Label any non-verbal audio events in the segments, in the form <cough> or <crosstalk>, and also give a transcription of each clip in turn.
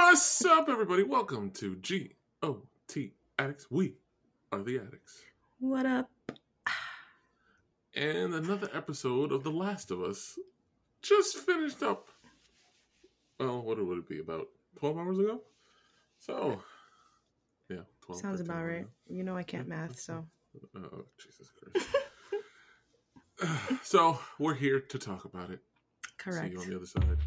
What's up, everybody? Welcome to GOT Addicts. We are the Addicts. What up? And another episode of The Last of Us just finished up. Well, what would it be? About 12 hours ago? So, yeah. 12, Sounds about right. You know I can't math, so. <laughs> Oh, Jesus Christ. <sighs> so, we're here to talk about it. Correct. See you on the other side.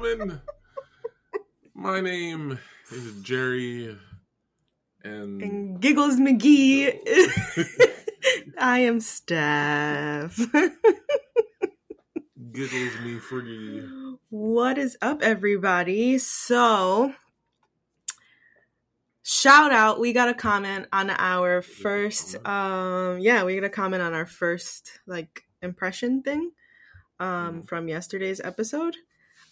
Gentlemen, my name is Jerry, and And Giggles McGee. <laughs> I am Steph. <laughs> giggles me for you. what is up, everybody? So, shout out. We got a comment on our first, um, yeah, we got a comment on our first, like, impression thing um, Mhm. from yesterday's episode.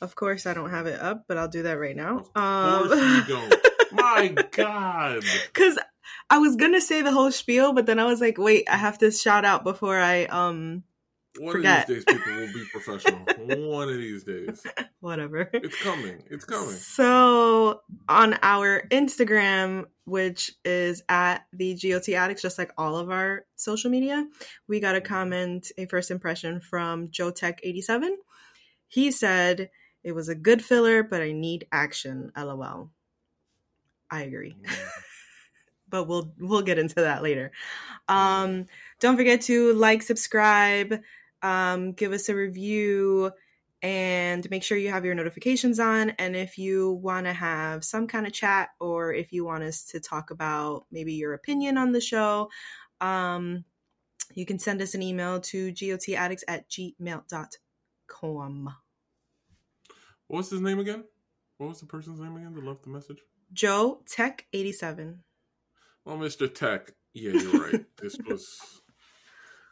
Of course, I don't have it up, but I'll do that right now. Of course Um, you <laughs> don't. My God. Cause I was gonna say the whole spiel, but then I was like, wait, I have to shout out before I um One Forget. of these days, people will be professional. One of these days. <laughs> whatever. It's coming. It's coming. So on our Instagram, which is at the GOT Addicts, just like all of our social media, we got a comment, a first impression from Joe Tech eighty seven. He said it was a good filler, but I need action. LOL. I agree. <laughs> but we'll we'll get into that later. Um, don't forget to like, subscribe, um, give us a review, and make sure you have your notifications on. And if you want to have some kind of chat, or if you want us to talk about maybe your opinion on the show, um, you can send us an email to gotaddicts at gmail.com. What was his name again? What was the person's name again that left the message? Joe Tech 87. Well, Mr. Tech. Yeah, you're right. this <laughs> was.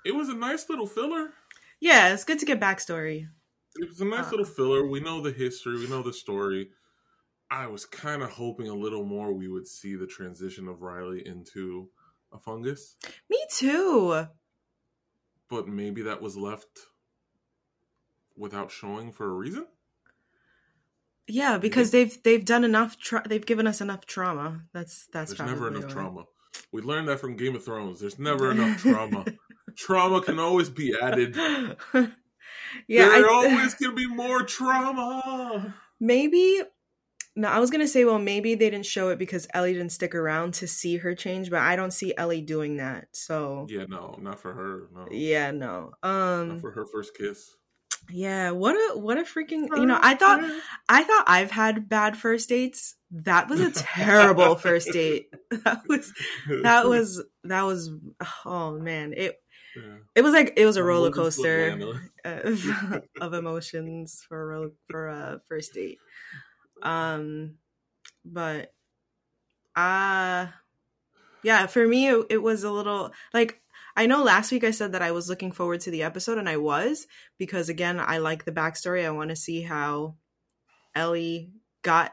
It was a nice little filler. Yeah, it's good to get backstory. It was a nice Uh. little filler. We know the history. We know the story. I was kind of hoping a little more we would see the transition of Riley into a fungus, Me too. but maybe that was left without showing for a reason. Yeah, because they've they've done enough. Tra- they've given us enough trauma. That's that's There's never enough why. trauma. We learned that from Game of Thrones. There's never <laughs> enough trauma. trauma can always be added. <laughs> yeah, there I, <laughs> always can be more trauma. maybe. No, I was gonna say, well, maybe they didn't show it because Ellie didn't stick around to see her change, but I don't see Ellie doing that. So Yeah, no, not for her. No, yeah, no. not Um, for her first kiss. Yeah. What a what a freaking. You know, I thought I thought I've had bad first dates. That was a terrible first date. <laughs> That was that <laughs> was that was oh man it Yeah. it was like it was a roller coaster <laughs> of, of emotions for a for a first date um but uh yeah for me it, it was a little like i know last week i said that i was looking forward to the episode and i was because again i like the backstory. I want to see how ellie got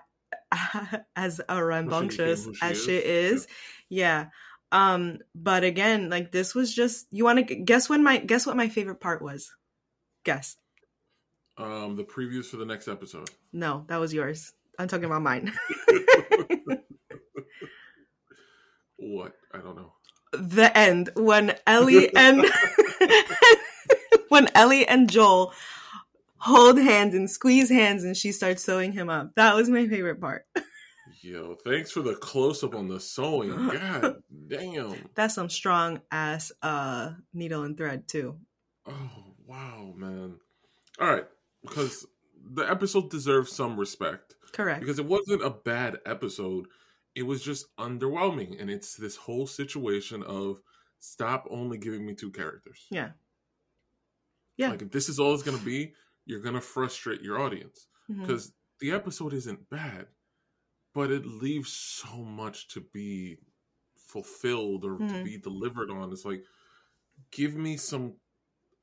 <laughs> as a rambunctious she as she is? yeah. Um but again like this was just you want to guess when my guess what my favorite part was? Guess. Um, the previews for the next episode. no that was yours. I'm talking about mine. <laughs> What? I don't know. The end when ellie and <laughs> when ellie and joel hold hands and squeeze hands and she starts sewing him up that was my favorite part Yo, thanks for the close up on the sewing. <laughs> God damn. that's some strong ass uh needle and thread too Oh wow, man. All right, because the episode deserves some respect correct because it wasn't a bad episode. It was just underwhelming, and it's this whole situation of stop only giving me two characters. yeah Yeah. Like if this is all it's gonna be, you're gonna frustrate your audience because the episode isn't bad, but it leaves so much to be fulfilled or to Mhm. be delivered on. It's like, give me some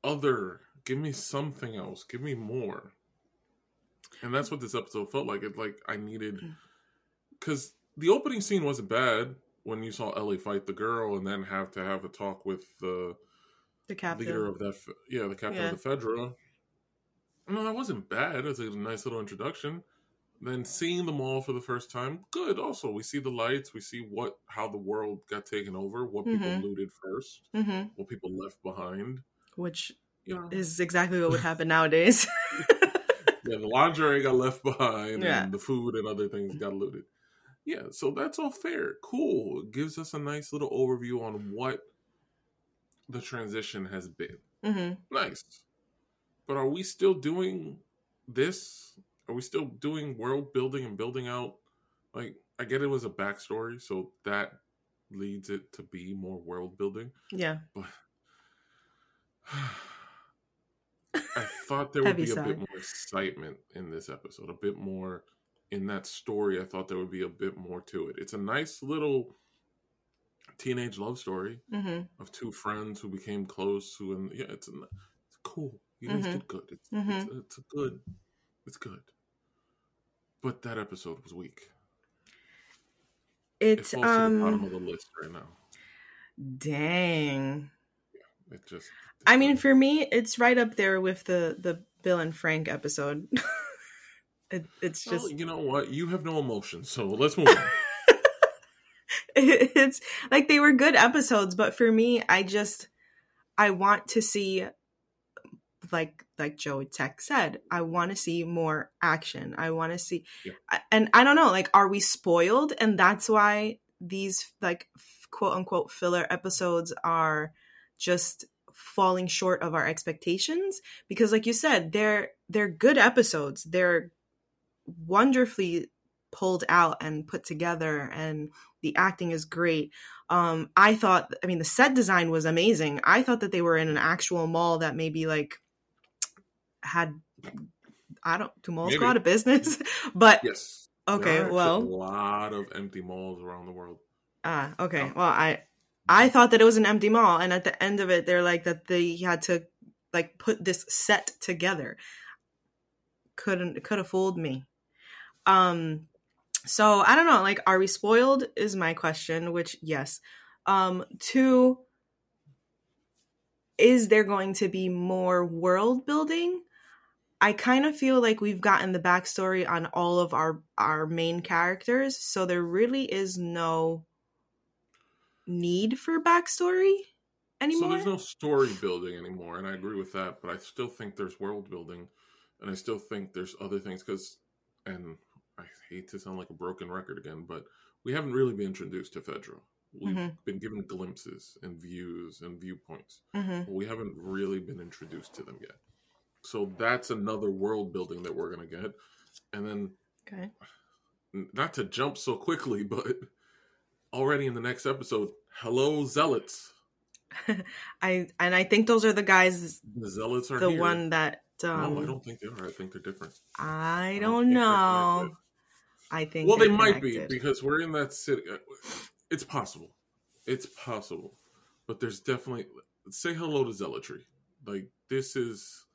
other, give me something else, give me more. And that's what this episode felt like. It like I needed Mm. because the opening scene wasn't bad when you saw Ellie fight the girl and then have to have a talk with the The captain. leader of that, yeah, the captain Yeah. of the Fedra. No, that wasn't bad. It's a nice little introduction. Then seeing them all for the first time, good. Also, we see the lights. We see what how the world got taken over, what people Mhm. looted first, hmm what people left behind. Which know, is exactly what would happen nowadays. <laughs> yeah, the lingerie got left behind, Yeah. and the food and other things got looted. Yeah, so that's all fair. Cool. It gives us a nice little overview on what the transition has been. hmm Nice. But are we still doing this? Are we still doing world building and building out? Like, I get it was a backstory, so that leads it to be more world building. Yeah. But <sighs> I thought there would be a bit more excitement in this episode, a bit more in that story. I thought there would be a bit more to it. It's a nice little teenage love story hmm of two friends who became close. Who and yeah, it's, it's cool. You guys Mhm. did good. It's, Mhm. it's, it's a good. It's good. But that episode was weak. It It's falls to the bottom um of the list right now. dang. It just. I mean, for me, it's right up there with the the Bill and Frank episode. <laughs> it, it's Well, just you know what? You have no emotions, so let's move on. <laughs> it's like they were good episodes, but for me, I just I want to see like like Joe Tech said, I want to see more action. I want to see Yeah. And I don't know, like are we spoiled and that's why these like quote unquote filler episodes are just falling short of our expectations because like you said, they're they're good episodes. They're wonderfully pulled out and put together and the acting is great um i thought i mean the set design was amazing i thought that they were in an actual mall that maybe like had i don't do malls go Maybe. out of business <laughs> but Yes. okay well a lot of empty malls around the world. ah okay Oh. well i i thought that it was an empty mall and at the end of it they're like that they had to like put this set together couldn't could have fooled me um so i don't know like are we spoiled is my question which yes um two is there going to be more world building i kind of feel like we've gotten the backstory on all of our our main characters so there really is no need for backstory anymore So there's no story building anymore, and I agree with that. But I still think there's world building, and I still think there's other things because, and I hate to sound like a broken record again, but we haven't really been introduced to Fedra. We've Mhm. been given glimpses and views and viewpoints, hmm but we haven't really been introduced to them yet. So that's another world building that we're gonna get, and then okay not to jump so quickly, <laughs> but already in the next episode, hello zealots. <laughs> i and i think those are the guys The zealots are the here. one that um no, I don't think they are. I think they're different. I I don't don't think they're know. Connected. I think Well, they might be because we're in that city. uh, It's possible. It's possible, but there's definitely say hello to zealotry. Like this is,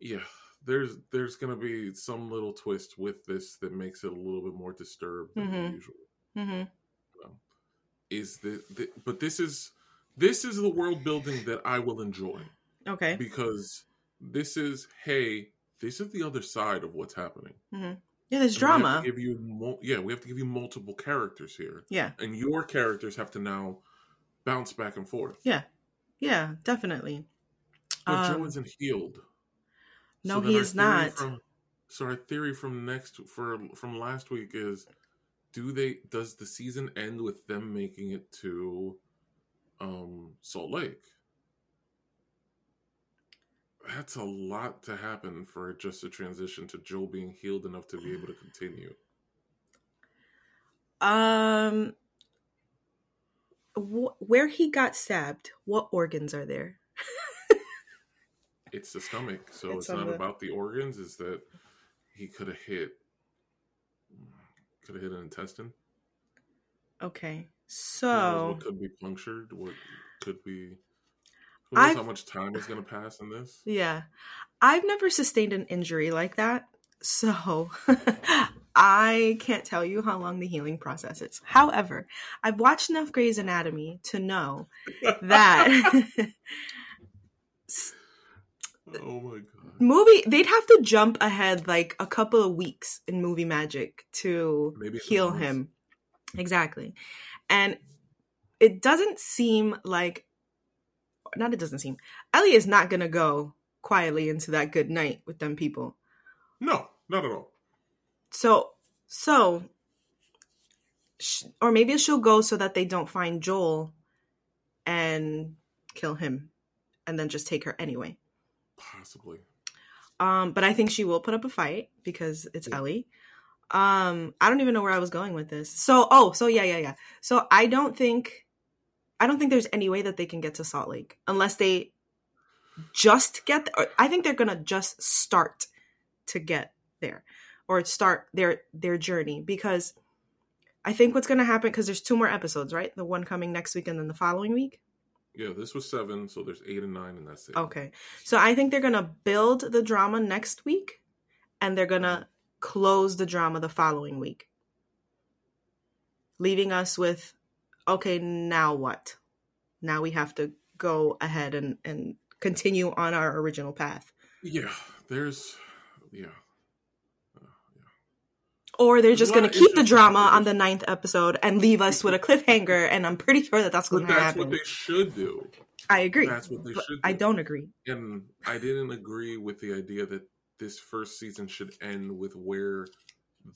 yeah. There's there's gonna be some little twist with this that makes it a little bit more disturbed than Mhm. usual. hmm Is the, the but this is this is the world building that I will enjoy. Okay. because this is hey this is the other side of what's happening Yeah, there's drama. give you mul- yeah we have to give you multiple characters here Yeah. and your characters have to now bounce back and forth Yeah, Yeah, definitely. but joel Um, isn't healed no, then he is not. from, so our theory from next for from last week is do they does the season end with them making it to um salt lake that's a lot to happen for just a transition to joel being healed enough to be able to continue Um, wh- where he got stabbed, what organs are there? it's the stomach so It's it's, not the- about the organs is that he could have hit could have hit an intestine. Okay. So what could be punctured? What could be? Who knows I've- how much time is going to pass in this? Yeah. I've never sustained an injury like that. So <laughs> I can't tell you how long the healing process is. However, I've watched enough Grey's Anatomy to know that <laughs> oh my god! movie they'd have to jump ahead like a couple of weeks in movie magic to Maybe heal him. Exactly. And it doesn't seem like not it doesn't seem. Ellie is not gonna go quietly into that good night with them people. No, not at all. So, so, sh- or maybe she'll go so that they don't find Joel and kill him, and then just take her anyway. Possibly. Um, but I think she will put up a fight because it's Yeah. Ellie. Um, I don't even know where I was going with this. So, oh, so yeah, yeah, yeah. So I don't think, I don't think there's any way that they can get to Salt Lake unless they just get. Or I think they're gonna just start to get there or start their their journey because I think what's gonna happen because there's two more episodes, right? The one coming next week and then the following week. Yeah, this was seven, so there's eight and nine, and that's it. Okay. So I think they're going to build the drama next week and they're going to mm-hmm. close the drama the following week. Leaving us with okay, now what? Now we have to go ahead and and continue on our original path. Yeah, there's yeah. Uh, yeah. Or they're just going to keep the drama on the ninth episode and leave us with a cliffhanger and I'm pretty sure that that's going to that's happen. what they should do. I agree. That's what they but should. Do. I don't agree. and I didn't agree with the idea that this first season should end with where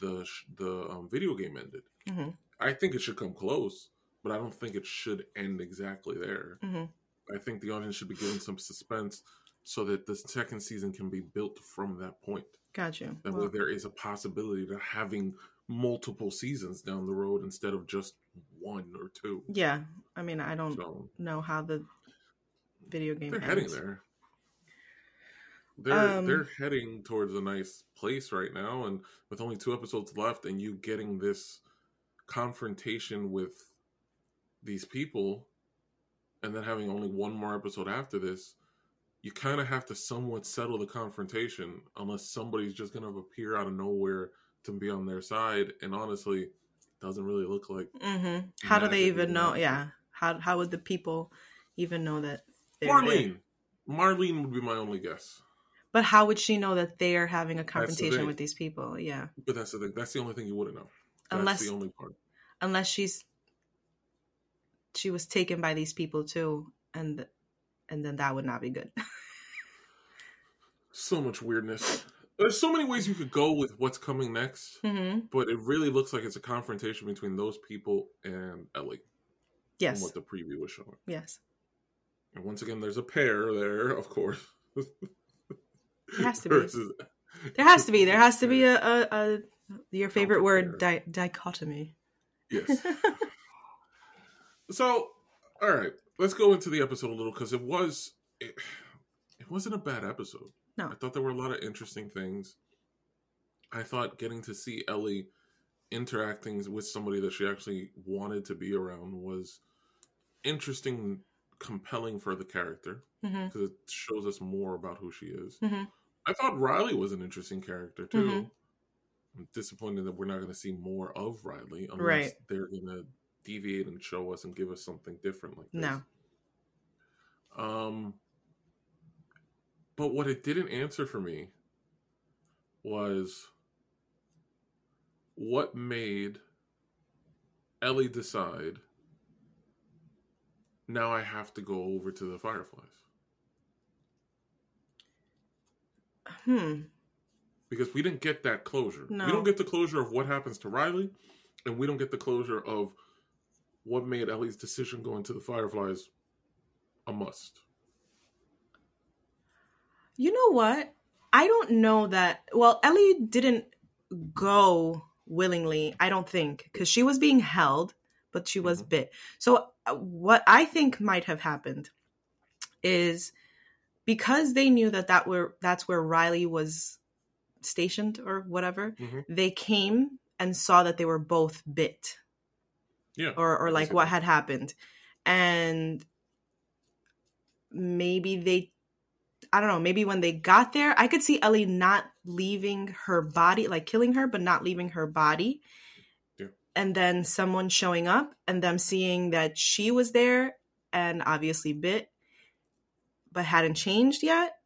the the um, video game ended. Mhm. I think it should come close, but I don't think it should end exactly there. Mhm. I think the audience should be given some suspense so that the second season can be built from that point. Got you. That way, there is a possibility to having multiple seasons down the road instead of just one or two. yeah. I mean, I don't So know how the video game they're ends. heading there. They're Um, they're heading towards a nice place right now, and with only two episodes left, and you getting this confrontation with these people, and then having only one more episode after this, you kind of have to somewhat settle the confrontation, unless somebody's just going to appear out of nowhere to be on their side. And honestly, it doesn't really look like Mm-hmm. How do they even know? Yeah. How how would the people even know that? they're there? Marlene. Marlene would be my only guess. But how would she know that they are having a confrontation thing. with these people? Yeah. But that's the thing. That's the only thing you wouldn't know. That's Unless the only part. unless she's she was taken by these people too, and and then that would not be good. <laughs> So much weirdness. There's so many ways you could go with what's coming next, mm-hmm. but it really looks like it's a confrontation between those people and Ellie. Yes. what the preview was showing. Yes. And once again, there's a pair there, of course. There has to be. Versus- There has to be. <laughs> There has to be a, a, a your favorite word di- dichotomy. Yes. <laughs> so, all right, let's go into the episode a little because it was it, it wasn't a bad episode. No. I thought there were a lot of interesting things. I thought getting to see Ellie interacting with somebody that she actually wanted to be around was interesting, compelling for the character because it shows us more about who she is. hmm I thought Riley was an interesting character too. Mhm. I'm disappointed that we're not going to see more of Riley unless Right. they're going to deviate and show us and give us something different like this. No. Um but what it didn't answer for me was what made Ellie decide now I have to go over to the Fireflies. Hmm. because we didn't get that closure. No. We don't get the closure of what happens to Riley, and we don't get the closure of what made Ellie's decision going to the Fireflies a must. You know what? I don't know that. Well, Ellie didn't go willingly, I don't think, because she was being held, but she was Mhm. bit. So, uh, what I think might have happened is because they knew that that were that's where Riley was stationed or whatever. Mhm. They came and saw that they were both bit Yeah. or or like what had happened and maybe they i don't know maybe when they got there i could see ellie not leaving her body like killing her but not leaving her body Yeah. and then someone showing up and them seeing that she was there and obviously bit but hadn't changed yet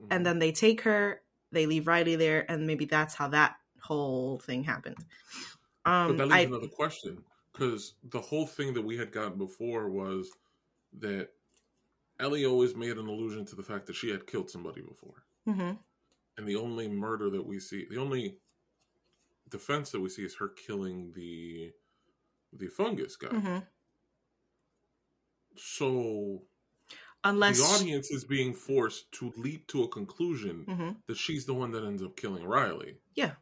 Mhm. and then they take her they leave riley there and maybe that's how that whole thing happened Um, But that leaves I, another question because the whole thing that we had gotten before was that Ellie always made an allusion to the fact that she had killed somebody before, mhm. and the only murder that we see, the only defense that we see is her killing the the fungus guy. Mhm. So unless the audience is being forced to leap to a conclusion Mhm. that she's the one that ends up killing Riley. Yeah.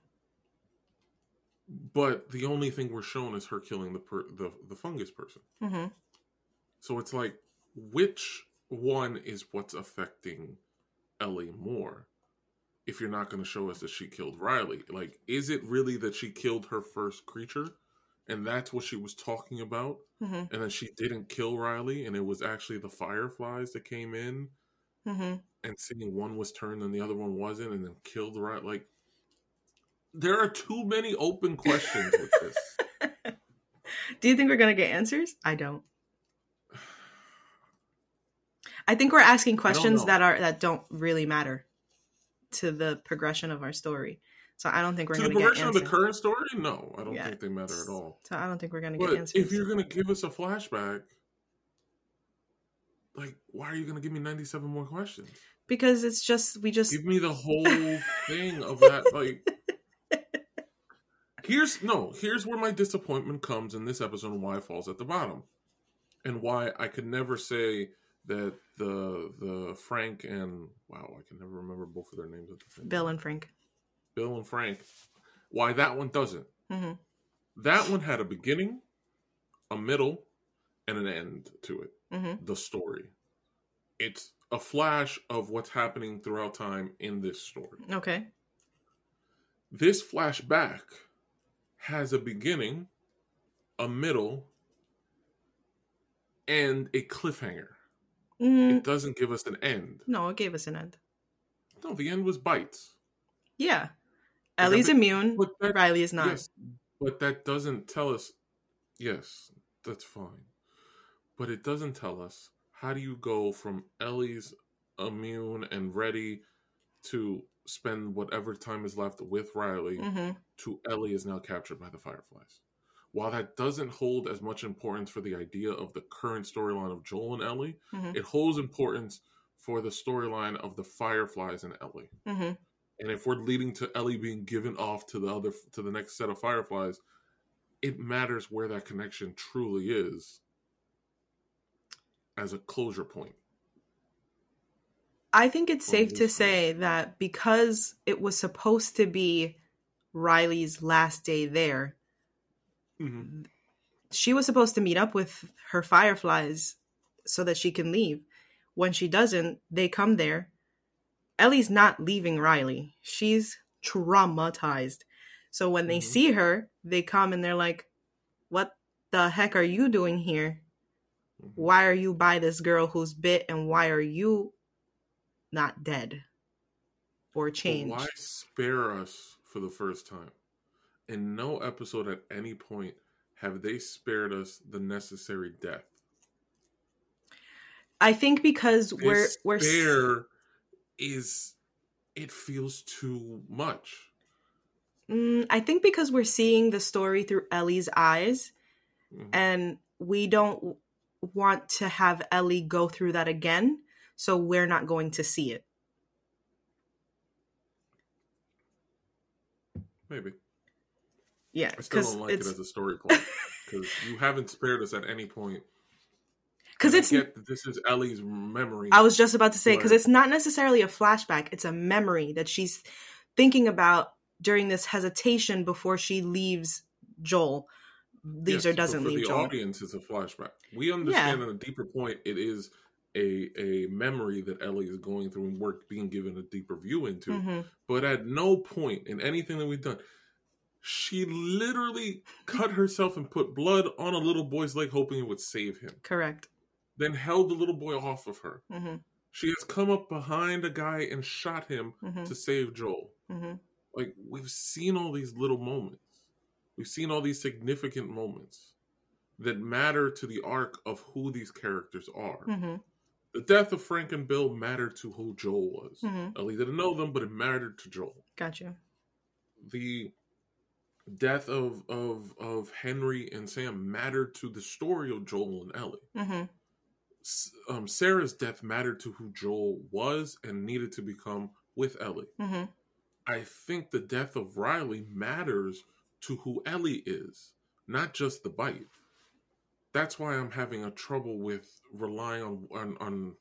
But the only thing we're shown is her killing the per- the the fungus person. Mhm. So it's like, which one is what's affecting Ellie more? If you're not going to show us that she killed Riley, like, is it really that she killed her first creature, and that's what she was talking about, Mhm. and then she didn't kill Riley, and it was actually the fireflies that came in Mhm. and seeing one was turned and the other one wasn't, and then killed Riley? Like, there are too many open questions with this. <laughs> Do you think we're gonna get answers? I don't. I think we're asking questions that are that don't really matter to the progression of our story. So I don't think we're to the progression of the current story, no, I don't Yeah. think they matter at all. so I don't think we're gonna get answers. if you're gonna give us a flashback, like, why are you gonna give me 97 more questions? because it's just we just Give me the <laughs> whole thing of that. Like, here's no, here's where my disappointment comes in this episode and why it falls at the bottom, and why I could never say that the the Frank and wow, I can never remember both of their names at the same Bill and Frank. Bill and Frank. Why that one doesn't? hmm That one had a beginning, a middle, and an end to it. hmm the story. It's a flash of what's happening throughout time in this story. Okay. This flashback has a beginning, a middle, and a cliffhanger. Mm, It doesn't give us an end. no, it gave us an end. No, the end was bites. Yeah. Ellie's immune. But that, Riley is not. yes, but that doesn't tell us. Yes, that's fine. But it doesn't tell us how do you go from Ellie's immune and ready to spend whatever time is left with Riley hmm to Ellie is now captured by the Fireflies. While that doesn't hold as much importance for the idea of the current storyline of Joel and Ellie, hmm it holds importance for the storyline of the Fireflies and Ellie. hmm And if we're leading to Ellie being given off to the other to the next set of Fireflies, it matters where that connection truly is as a closure point. I think it's safe to say that because it was supposed to be Riley's last day there, Mm-hmm. she was supposed to meet up with her fireflies so that she can leave. When she doesn't, they come there. Ellie's not leaving Riley. She's traumatized. So when they Mhm. see her, they come and they're like, What the heck are you doing here? Why are you by this girl who's bit and why are you not dead or changed? Why spare us for the first time? In no episode at any point have they spared us the necessary death. I think because we're we're spare is it feels too much. Mm, I think because we're seeing the story through Ellie's eyes, Mhm. and we don't want to have Ellie go through that again, so we're not going to see it. Maybe. Yeah, I still don't like it it's as a story <laughs> point because you haven't spared us at any point. because it's. this is Ellie's memory. I was just about to say because it's not necessarily a flashback; it's a memory that she's thinking about during this hesitation before she leaves Joel, leaves Yes, or doesn't for leave the Joel. audience it's a flashback. We understand at a deeper point it is a a memory that Ellie is going through and work being given a deeper view into. hmm But at no point in anything that we've done, She literally cut herself and put blood on a little boy's leg, hoping it would save him. Correct. Then held the little boy off of her. hmm She has come up behind a guy and shot him hmm to save Joel. hmm Like we've seen all these little moments. We've seen all these significant moments that matter to the arc of who these characters are. hmm The death of Frank and Bill mattered to who Joel was. hmm Ellie didn't know them, but it mattered to Joel. Got you. The death of of of Henry and Sam mattered to the story of Joel and Ellie. hmm S- Um, Sarah's death mattered to who Joel was and needed to become with Ellie. hmm I think the death of Riley matters to who Ellie is, not just the bite. That's why I'm having a trouble with relying on on, on,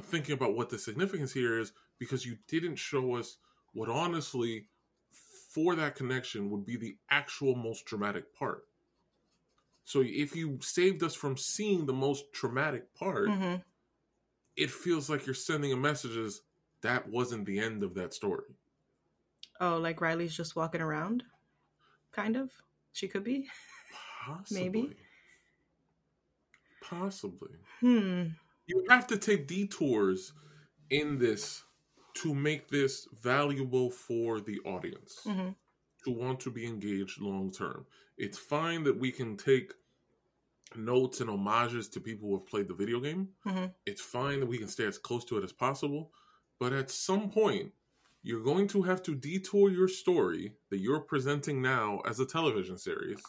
thinking about what the significance here is because you didn't show us what honestly for that connection would be the actual most dramatic part. So if you saved us from seeing the most traumatic part, hmm it feels like you're sending a message as that wasn't the end of that story. Oh, like Riley's just walking around? Kind of. She could be. <laughs> Possibly. Maybe. Possibly. Hmm. You have to take detours in this to make this valuable for the audience hmm to want to be engaged long term. It's fine that we can take notes and homages to people who have played the video game. hmm It's fine that we can stay as close to it as possible. But at some point, you're going to have to detour your story that you're presenting now as a television series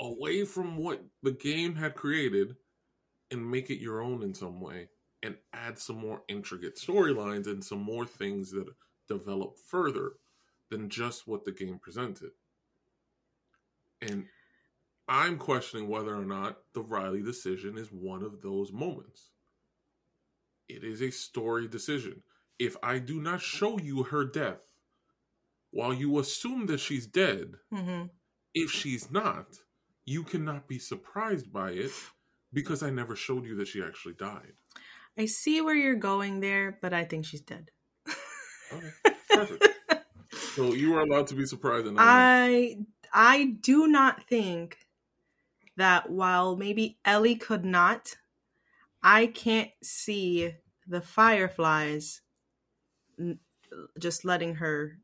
away from what the game had created and make it your own in some way and add some more intricate storylines and some more things that develop further than just what the game presented. And I'm questioning whether or not the Riley decision is one of those moments. It is a story decision. If I do not show you her death, while you assume that she's dead, hmm if she's not, you cannot be surprised by it because I never showed you that she actually died. I see where you're going there, but I think she's dead. Okay, perfect. <laughs> so you are allowed to be surprised. And. I I do not think that while maybe Ellie could not, I can't see the fireflies just letting her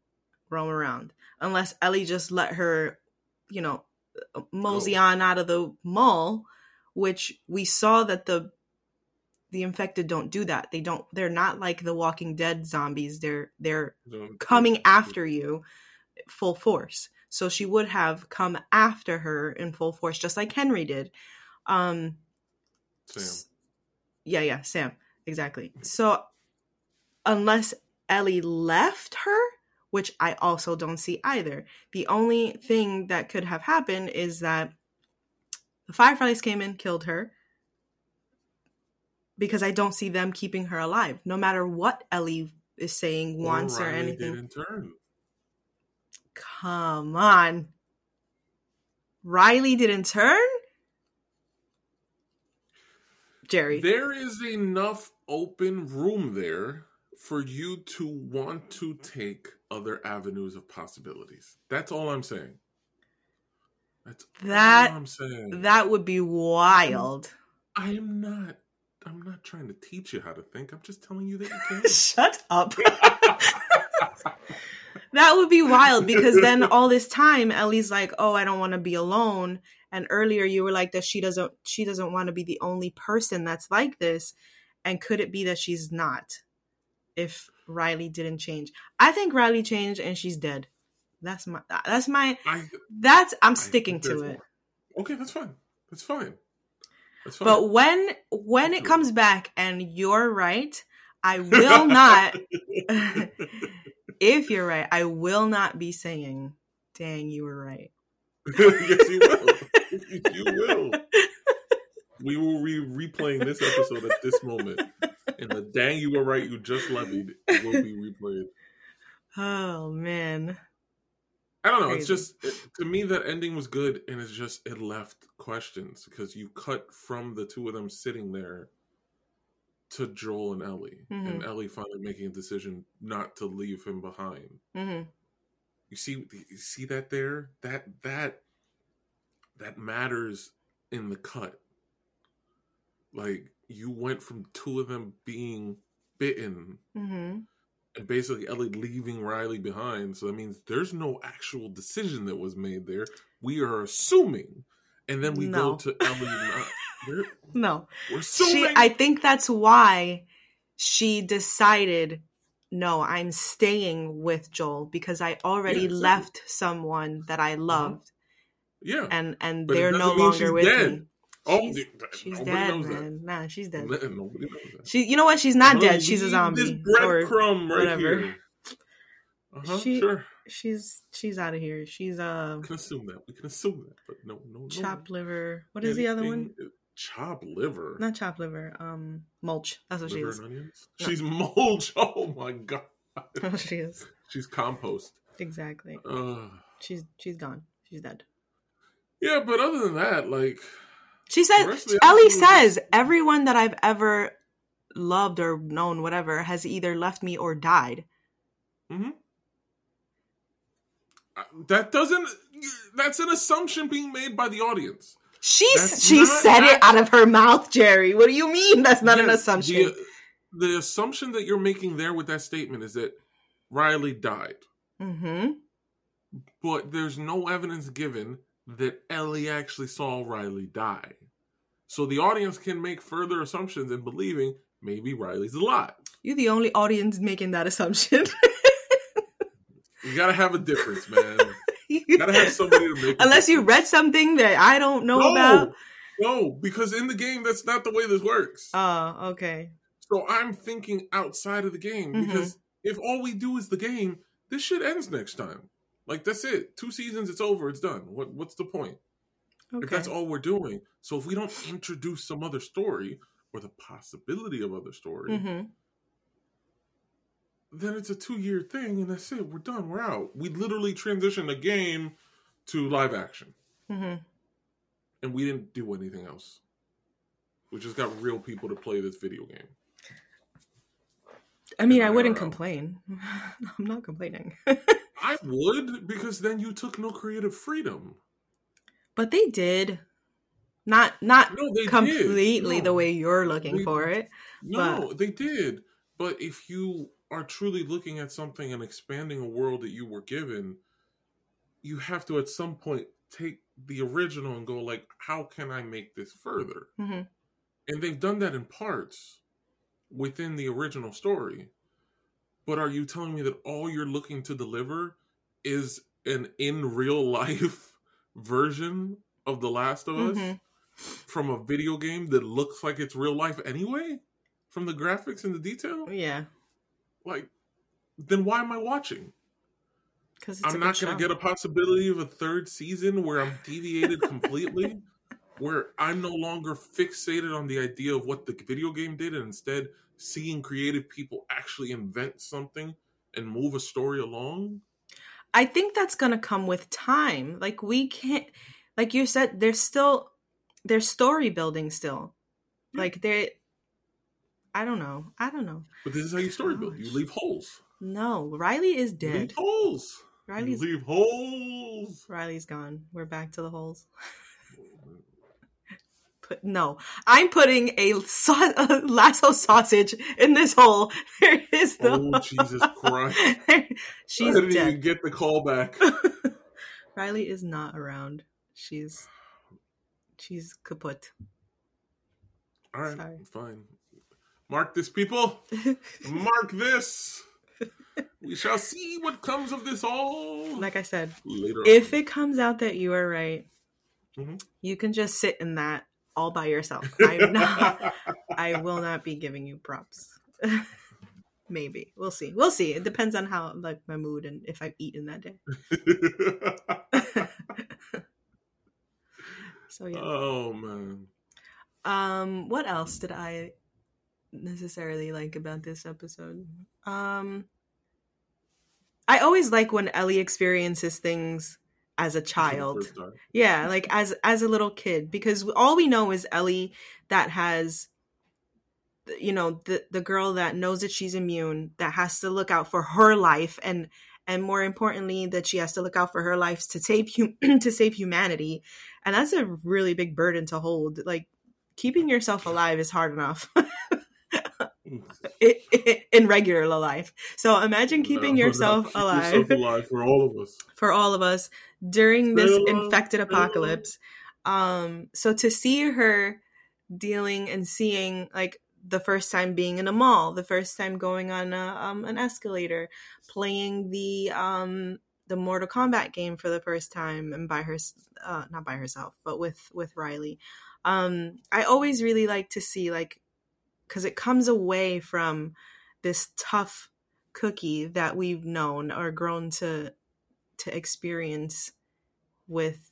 roam around unless Ellie just let her, you know, uh, mosey Go. on out of the mall, which we saw that the the infected don't do that. They don't they're not like the walking dead zombies. They're they're coming after you full force. So she would have come after her in full force, just like Henry did. Um, Sam. yeah, yeah, Sam, exactly. So unless Ellie left her, which I also don't see either, the only thing that could have happened is that the fireflies came in, killed her. Because I don't see them keeping her alive, no matter what Ellie is saying, wants or, Riley anything. Did in turn. Come on. Riley didn't turn? Jerry. There is enough open room there for you to want to take other avenues of possibilities. That's all I'm saying. That's That- I'm saying. that would be wild. I am not. I'm not trying to teach you how to think. I'm just telling you that you can. <laughs> Shut up. <laughs> that would be wild because then all this time Ellie's like, "Oh, I don't want to be alone." And earlier you were like that she doesn't she doesn't want to be the only person that's like this. And could it be that she's not if Riley didn't change? I think Riley changed and she's dead. That's my that's my I, that's I'm I sticking to it. more. Okay, that's fine. That's fine. That's fine. But when when it comes back and you're right, I will not <laughs> if you're right, I will not be saying, "Dang, you were right." <laughs> yes, you will. you will. We will be replaying this episode at this moment, and the dang you were right you just levied will be replayed. Oh man. I don't know. It's just it, to me that ending was good, and it's just it left questions because you cut from the two of them sitting there to Joel and Ellie, and Mhm. Ellie finally making a decision not to leave him behind. hmm You see, you see that there. That that that matters in the cut. Like you went from two of them being bitten Mm-hmm. And basically Ellie leaving Riley behind. So that means there's no actual decision that was made there. We are assuming, and then we No. go to <laughs> we're, No, we're she. I think that's why she decided. No, I'm staying with Joel because I already Yeah, exactly. left someone that I mm-hmm. loved, yeah. and and But they're no doesn't mean she's longer with dead. me. Oh, she's, the- she's dead, knows that. man. Nah, she's dead. Nobody. She, you know what? She's not dead. She's a zombie. This Or breadcrumb right whatever. here. Uh-huh, She- sure. she's she's out of here. She's uh We can assume that. We can assume that, but no, no, no. chopped liver. What is the other one? Chop liver. Not chop liver. Um, mulch. That's what liver she is. No. She's mulch. <laughs> Oh my god. That's what she is. She's compost. Exactly. Ugh. She's she's gone. She's dead. yeah, but other than that, like She says rest of the Ellie says everyone that I've ever loved or known, whatever, has either left me or died. uh, that doesn't. That's an assumption being made by the audience. She That's she said it out of her mouth, Jerry. What do you mean? That's not an assumption. The, the assumption that you're making there with that statement is that Riley died, mm-hmm. but there's no evidence given that Ellie actually saw Riley die. So the audience can make further assumptions in believing maybe Riley's alive. You're the only audience making that assumption. <laughs> You gotta have a difference, <laughs> man. You gotta have somebody to make. Unless you read something that I don't know no, about. no, because in the game that's not the way this works. Oh, okay. so I'm thinking outside of the game Mhm. because if all we do is the game, this shit ends next time. Like that's it. Two seasons, it's over. It's done. What What's the point? Okay. If that's all we're doing. So if we don't introduce some other story or the possibility of other story, hmm then it's a two year thing, and that's it. We're done. We're out. We literally transitioned a game to live action, hmm and we didn't do anything else. We just got real people to play this video game. I mean, I wouldn't complain. <laughs> I'm not complaining. <laughs> I would because then you took no creative freedom. but they did. Not not No, they completely the way you're looking We- for it. No, they did. But if you are truly looking at something and expanding a world that you were given, you have to at some point take the original and go like, how can I make this further? hmm And they've done that in parts within the original story. But are you telling me that all you're looking to deliver is an in real life <laughs> version of The Last of Us Mhm. from a video game that looks like it's real life anyway? From the graphics and the detail? Yeah, Like, then why am I watching? because I'm not going to get a possibility of a third season where I'm deviated completely, <laughs> where I'm no longer fixated on the idea of what the video game did, and instead seeing creative people actually invent something and move a story along. I think that's gonna come with time. Like we can't, like you said, there's still there's story building still. Yeah. Like there, I don't know. I don't know. But this is how you story build. You leave holes. No, Riley is You dead. leave holes. Riley's You leave holes. Riley's gone. We're back to the holes. <laughs> Put no. I'm putting a, sau- a lasso sausage in this hole. <laughs> There is the. Oh Jesus Christ! <laughs> She's I didn't dead. even get the call back. <laughs> Riley is not around. She's she's kaput. All right, Sorry. fine. Mark this, people. Mark this. We shall see what comes of this all like I said, later. if on. it comes out that you are right, Mhm. you can just sit in that all by yourself. <laughs> I'm not. I will not be giving you props. <laughs> Maybe we'll see. We'll see. It depends on how like my mood and if I've eaten that day. <laughs> So yeah. oh man. Um, what else did I necessarily like about this episode? Um, I always like when Ellie experiences things as a child. Yeah, like as as a little kid because all we know is Ellie that has you know the the girl that knows that she's immune that has to look out for her life and and more importantly that she has to look out for her life to save hum- <clears throat> to save humanity and that's a really big burden to hold. Like keeping yourself alive is hard enough <laughs> <laughs> in regular life so imagine keeping No, yourself keep alive yourself <laughs> alive for all of us. for all of us during this infected apocalypse. Um, so to see her dealing and seeing like the first time being in a mall, the first time going on a, um, an escalator, playing the um, the Mortal Kombat game for the first time, and by her, uh, not by herself, but with with Riley. Um, I always really like to see like because it comes away from this tough cookie that we've known or grown to to experience with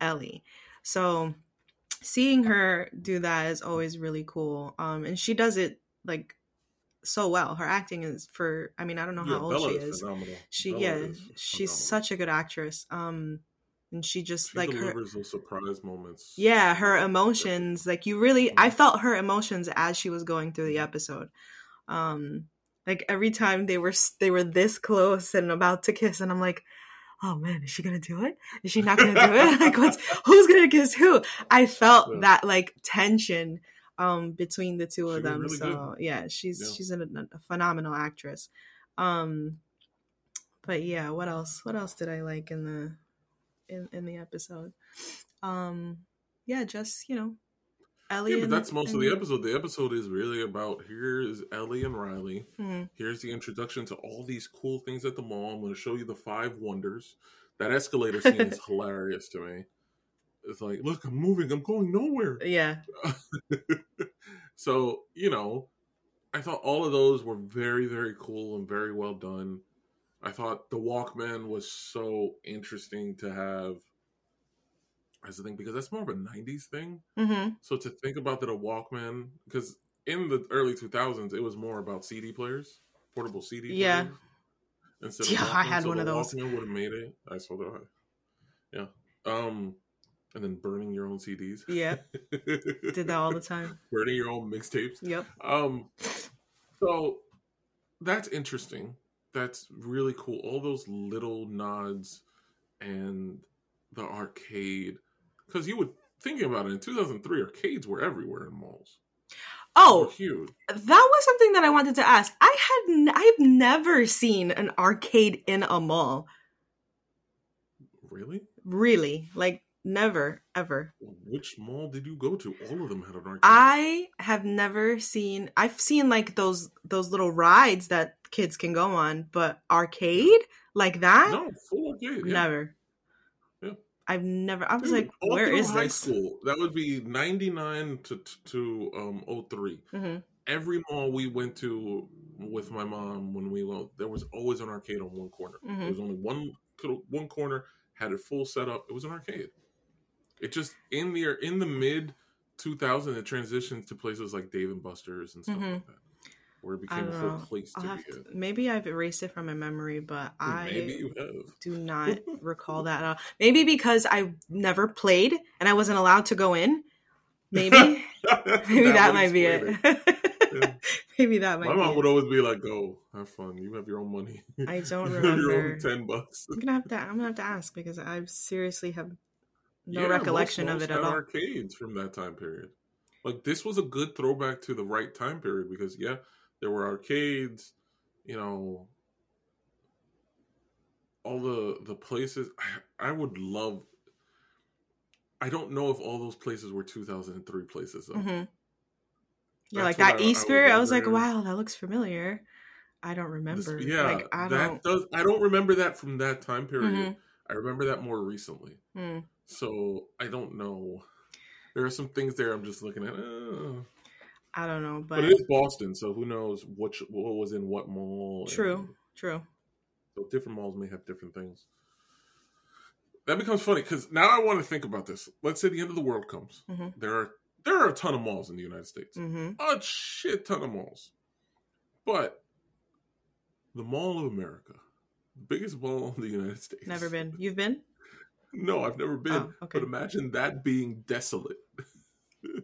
Ellie. So seeing her do that is always really cool. Um and she does it like so well. Her acting is for I mean, I don't know Yeah, how old Bella she is is. She Bella yeah, is she's phenomenal. such a good actress. Um and she just She like her delivers those surprise moments. yeah her emotions like you really i felt her emotions as she was going through the episode. Um like every time they were they were this close and about to kiss and i'm like oh man is she gonna do it? Is she not gonna do it? <laughs> Like what's <laughs> who's gonna kiss who? I felt Yeah. that like tension um between the two She of them really so yeah she's Yeah. she's a, a phenomenal actress. Um but yeah what else what else did i like in the in in the episode um yeah just you know ellie Yeah, but and- that's most of the episode. The episode is really about here is Ellie and Riley. Mhm. Here's the introduction to all these cool things at the mall. I'm going to show you the five wonders. That escalator scene is <laughs> hilarious to me. It's like, look, I'm moving. I'm going nowhere. yeah <laughs> so you know i thought all of those were very very cool and very well done i thought the walkman was so interesting to have as a thing because that's more of a 90s thing. Hmm so to think about that a walkman because in the early 2000s it was more about cd players portable cd Yeah. players instead Yeah, I Walkman. had So one of those. walkman would have made it. I saw that yeah. Um and then burning your own cds yeah. <laughs> Did that all the time. Burning your own mixtapes. Yep. Um, so that's interesting. That's really cool. All those little nods and the arcade, because you would thinking about it in 2003, arcades were everywhere in malls. Oh huge. that was something that i wanted to ask i had n- i've never seen an arcade in a mall Really? really like never ever Which mall did you go to? All of them had an arcade. I have never seen. I've seen like those those little rides that kids can go on, but arcade like that, no full arcade. Yeah. never. Yeah. I've never. I was Dude, like, where high this? school? That would be 99 to to um 03. hmm every mall we went to with my mom when we went, there was always an arcade on one corner. Mhm. There was only one one corner had it full setup. It was an arcade. It just in the in the mid 2000 it transitioned to places like Dave and Buster's and stuff Mhm. like that, where it became a place to I'll be to, maybe I've erased it from my memory, but I Maybe you have. do not <laughs> recall that. At all. Maybe because I never played and I wasn't allowed to go in. Maybe, <laughs> <laughs> maybe that, would might be explain it. Maybe that might My mom it. would always be like, "Go have fun. You have your own money. I don't you have your remember. own ten bucks." I'm gonna have to. I'm gonna have to ask because I seriously have no Yeah, recollection most of it at all. Arcades from that time period. Like this was a good throwback to the right time period because yeah, there were arcades. You know, all the the places. I, I would love. I don't know if all those places were 2003 places though. hmm Yeah, That's like that I- I Easter. I, was like, wow, that looks familiar. I don't This- remember. yeah, like I that don't. does. I don't remember that from that time period. Mhm. I remember that more recently. Mm. So I don't know. There are some things there I'm just looking at. uh, I don't know, but, but, it is Boston, so who knows what what was in what mall? and- true, true. so different malls may have different things. That becomes funny because now I want to think about this. Let's say the end of the world comes. Mhm. There are there are a ton of malls in the United States. hmm A shit ton of malls. But the Mall of America, the biggest mall in the United States. Never been. You've been? No, I've never been. Oh, okay. But imagine that being desolate.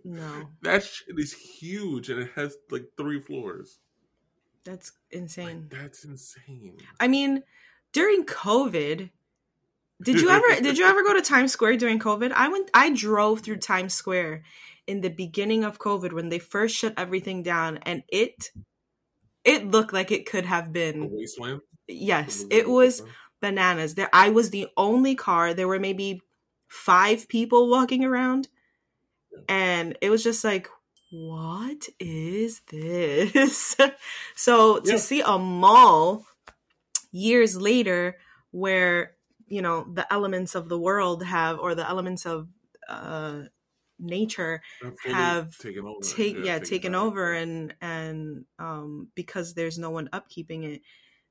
No, <laughs> That shit is huge and it has like three floors. that's Like, insane. that's insane. I mean, during COVID, did you ever did you ever go to Times Square during COVID? I went I drove through Times Square in the beginning of COVID when they first shut everything down and it it looked like it could have been wasteland. yes, it was? Bananas. There I was the only car. There were maybe 5 people walking around and it was just like what is this? <laughs> so to see a mall years later where you know the elements of the world have or the elements of uh nature Have taken over. take yeah, taken back. over and and um because there's no one upkeeping it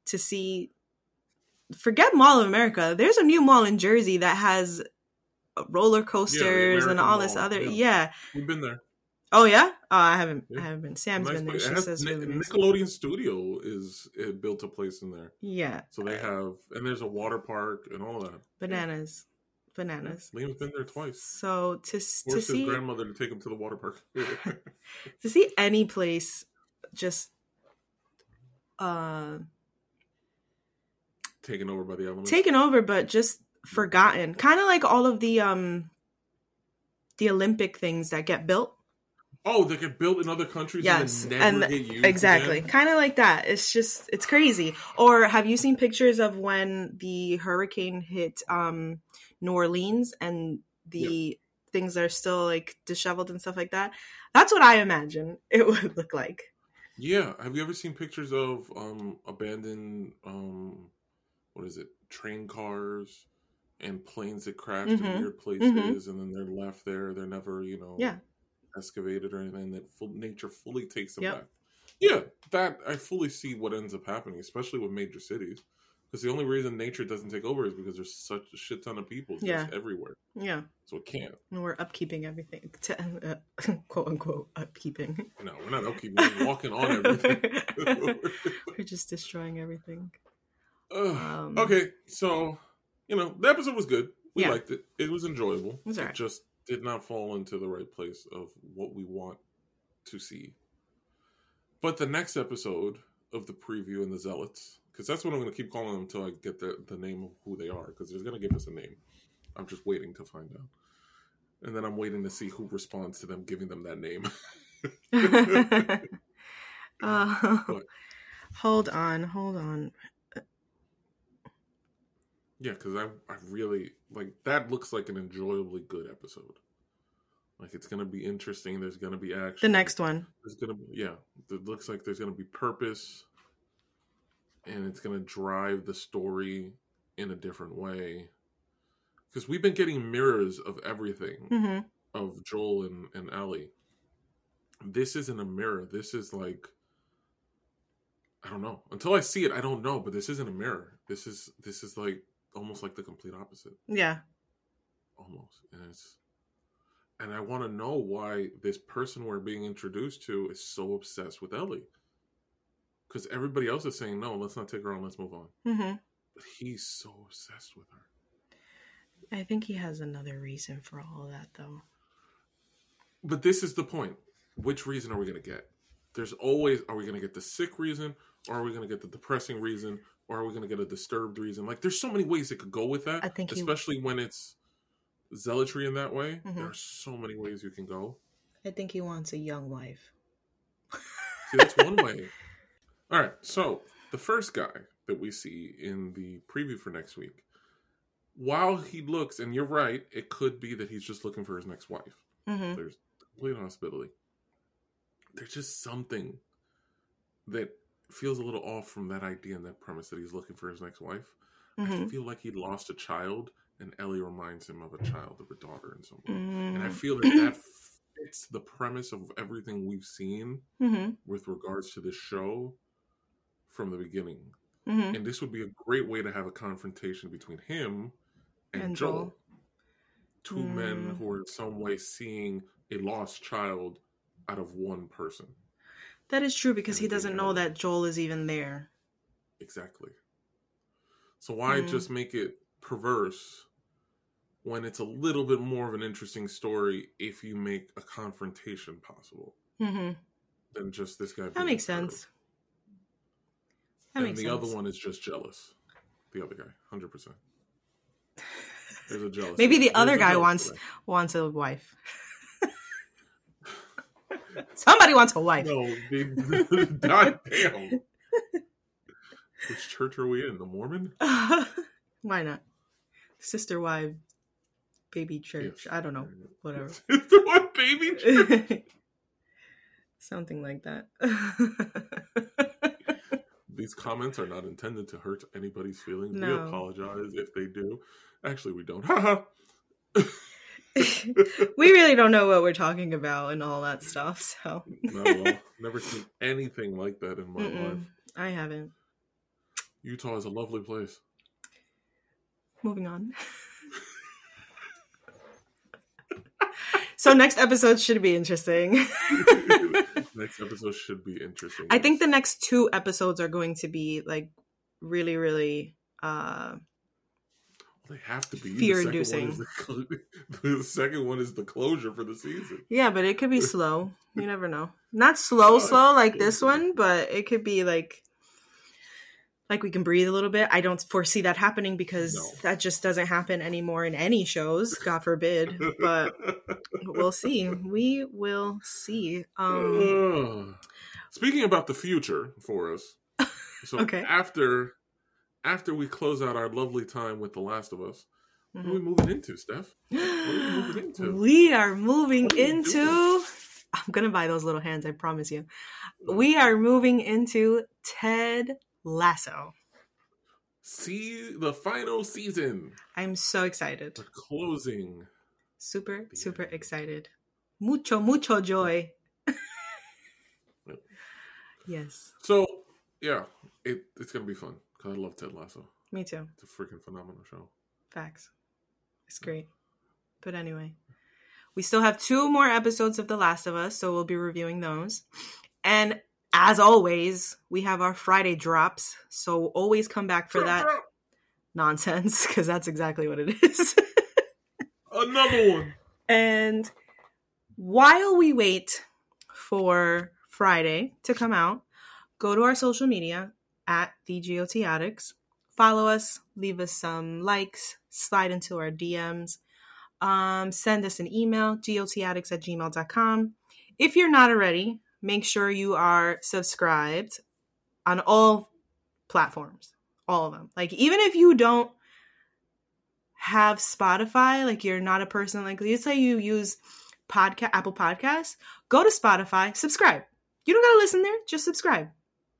to see forget mall of america there's a new mall in jersey that has roller coasters and American all this other yeah. yeah. We've been there. oh yeah oh i haven't Yeah. i haven't been sam's Nice been there place. she has says Ni- really nice Nickelodeon Studio is it built a place in there, yeah so they have and there's a water park and all that. bananas bananas Liam's been there twice. so to s- to his see grandmother to take him to the water park. <laughs> <laughs> to see any place just uh taken over by the taken over but just forgotten. Kind of like all of the um the olympic things that get built. Oh, they get built in other countries yes and never and get used exactly. kind of like that. It's just it's crazy. Or have you seen pictures of when the hurricane hit um new orleans and the things are still like disheveled and stuff like that? That's what i imagine it <laughs> would look like. Yeah. Have you ever seen pictures of um abandoned um what is it? Train cars and planes that crashed Mhm. in weird places and then they're left there. They're never, you know, Yeah. excavated or anything. That full, nature fully takes them Yep. back. Yeah, that I fully see what ends up happening, especially with major cities. Because the only reason nature doesn't take over is because there's such a shit ton of people just Yeah. everywhere. yeah So it can't. and we're upkeeping everything to, uh, <laughs> quote unquote upkeeping No, we're not upkeeping. We're walking on everything. <laughs> we're just destroying everything Um okay, so you know the episode was good. We Yeah. liked it. It was enjoyable. It was it just did not fall into the right place of what we want to see. But the next episode of the preview and the zealots, because that's what I'm going to keep calling them until I get the the name of who they are, because they're going to give us a name. I'm just waiting to find out, and then I'm waiting to see who responds to them giving them that name. <laughs> <laughs> uh, What? hold on hold on Yeah, because I I really like that. Looks like an enjoyably good episode. Like it's gonna be interesting. There's gonna be action. the next one There's gonna be yeah. It looks like there's gonna be purpose, and it's gonna drive the story in a different way. Because we've been getting mirrors of everything hmm of Joel and and Ellie. This isn't a mirror. This is like I don't know. Until I see it, I don't know. But this isn't a mirror. This is this is like almost like the complete opposite. yeah Almost, and it's and I want to know why this person we're being introduced to is so obsessed with Ellie. Because everybody else is saying no, let's not take her on. Let's move on. hmm But he's so obsessed with her. i think he has another reason for all of that though But this is the point. Which reason are we going to get? There's always are we going to get the sick reason, or are we going to get the depressing reason, or are we going to get a disturbed reason? Like, there's so many ways it could go with that. I think he- especially when it's zealotry in that way. Mhm. There are so many ways you can go. i think he wants a young wife <laughs> See, that's one way. <laughs> All right, so the first guy that we see in the preview for next week, while he looks, and you're right, it could be that he's just looking for his next wife. hmm There's complete possibility. There's just something that feels a little off from that idea and that premise that he's looking for his next wife. I hmm feel like he lost a child, and Ellie reminds him of a child, of a daughter, in some way. And I hmm feel that that <clears throat> fits the premise of everything we've seen hmm with regards to this show from the beginning. hmm And this would be a great way to have a confrontation between him and, And Joel. Joel. Two men Mm. who are in some way seeing a lost child out of one person. That is true because he doesn't know that joel is even there Exactly. So why Mm. just make it perverse when it's a little bit more of an interesting story if you make a confrontation possible mm-hmm. than just this guy that makes a perv. sense that and makes the sense other one is just jealous. the other guy, hundred percent. There's a <laughs> jealousy. Maybe the other guy wants wants a wife. <laughs> <laughs> <laughs> Somebody wants a wife. No. <laughs> God damn. Which church are we in? The Mormon? Why not? Sister wife, baby church. Yes. I don't know. Whatever. the one baby. Church. Something like that. These comments are not intended to hurt anybody's feelings. We apologize if they do. Actually, we don't. Haha. <laughs> we really don't know what we're talking about and all that stuff. So Not at all. Never seen anything like that in my life. Mm-mm, I haven't. Utah is a lovely place. Moving on. so next episode should be interesting. <laughs> Next episode should be interesting. I think the next two episodes are going to be like really, really uh they have to be fear-inducing. The second, one is the, <laughs> the second one is the closure for the season. yeah, but it could be <laughs> slow. You never know. Not slow, Uh, slow like this one, but it could be like like we can breathe a little bit. I don't foresee that happening because No. that just doesn't happen anymore in any shows, God forbid. But <laughs> we'll see. We will see. Um <sighs> Speaking about the future for us, so Okay. after after we close out our lovely time with The Last of Us, what are we mhm. moving into, Steph? are we <gasps> moving into? We are moving are into. doing? <laughs> I'm gonna buy those little hands. I promise you. We are moving into Ted Lasso. See the final season, I'm so excited. the closing. Super, The super end. excited. Mucho, mucho joy. <laughs> Yes, So yeah, it, it's gonna be fun because I love Ted Lasso. me too. It's a freaking phenomenal show. Facts. It's great. But anyway, we still have two more episodes of The Last of Us, so we'll be reviewing those. And as always, we have our Friday drops, so always come back for that <laughs> nonsense because that's exactly what it is. <laughs> Another one. and while we wait for Friday to come out, go to our social media at the GOT Addicts. Follow us, leave us some likes, slide into our DMs, um, send us an email, gotaddicts at gmail.com. If you're not already, make sure you are subscribed on all platforms, all of them. Like, even if you don't have Spotify, like you're not a person like let's say you use podcast Apple Podcasts, go to Spotify, subscribe. You don't gotta listen there, just subscribe.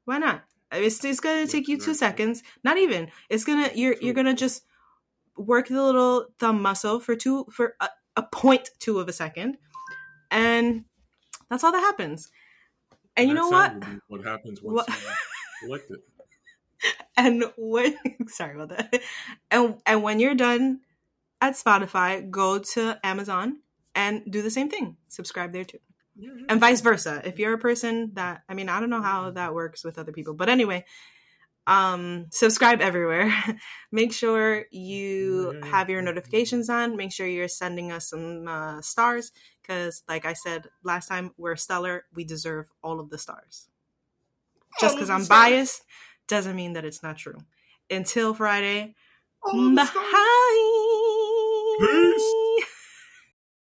Why not? It's, it's gonna take you two seconds. Not even. It's gonna you're you're gonna just work the little thumb muscle for two for a, a point two of a second, and that's all that happens. And you know what? What happens once What- you uh, select it? <laughs> and when <laughs> sorry about that and and when you're done at spotify go to amazon and do the same thing subscribe there too Yeah, yeah. and vice versa. If you're a person that i mean i don't know how that works with other people but anyway um subscribe everywhere. <laughs> Make sure you Yeah, yeah, have your notifications on. Make sure you're sending us some uh, stars because like i said last time we're stellar. We deserve all of the stars. Just because i'm biased doesn't mean that it's not true. Until friday All bye. Peace.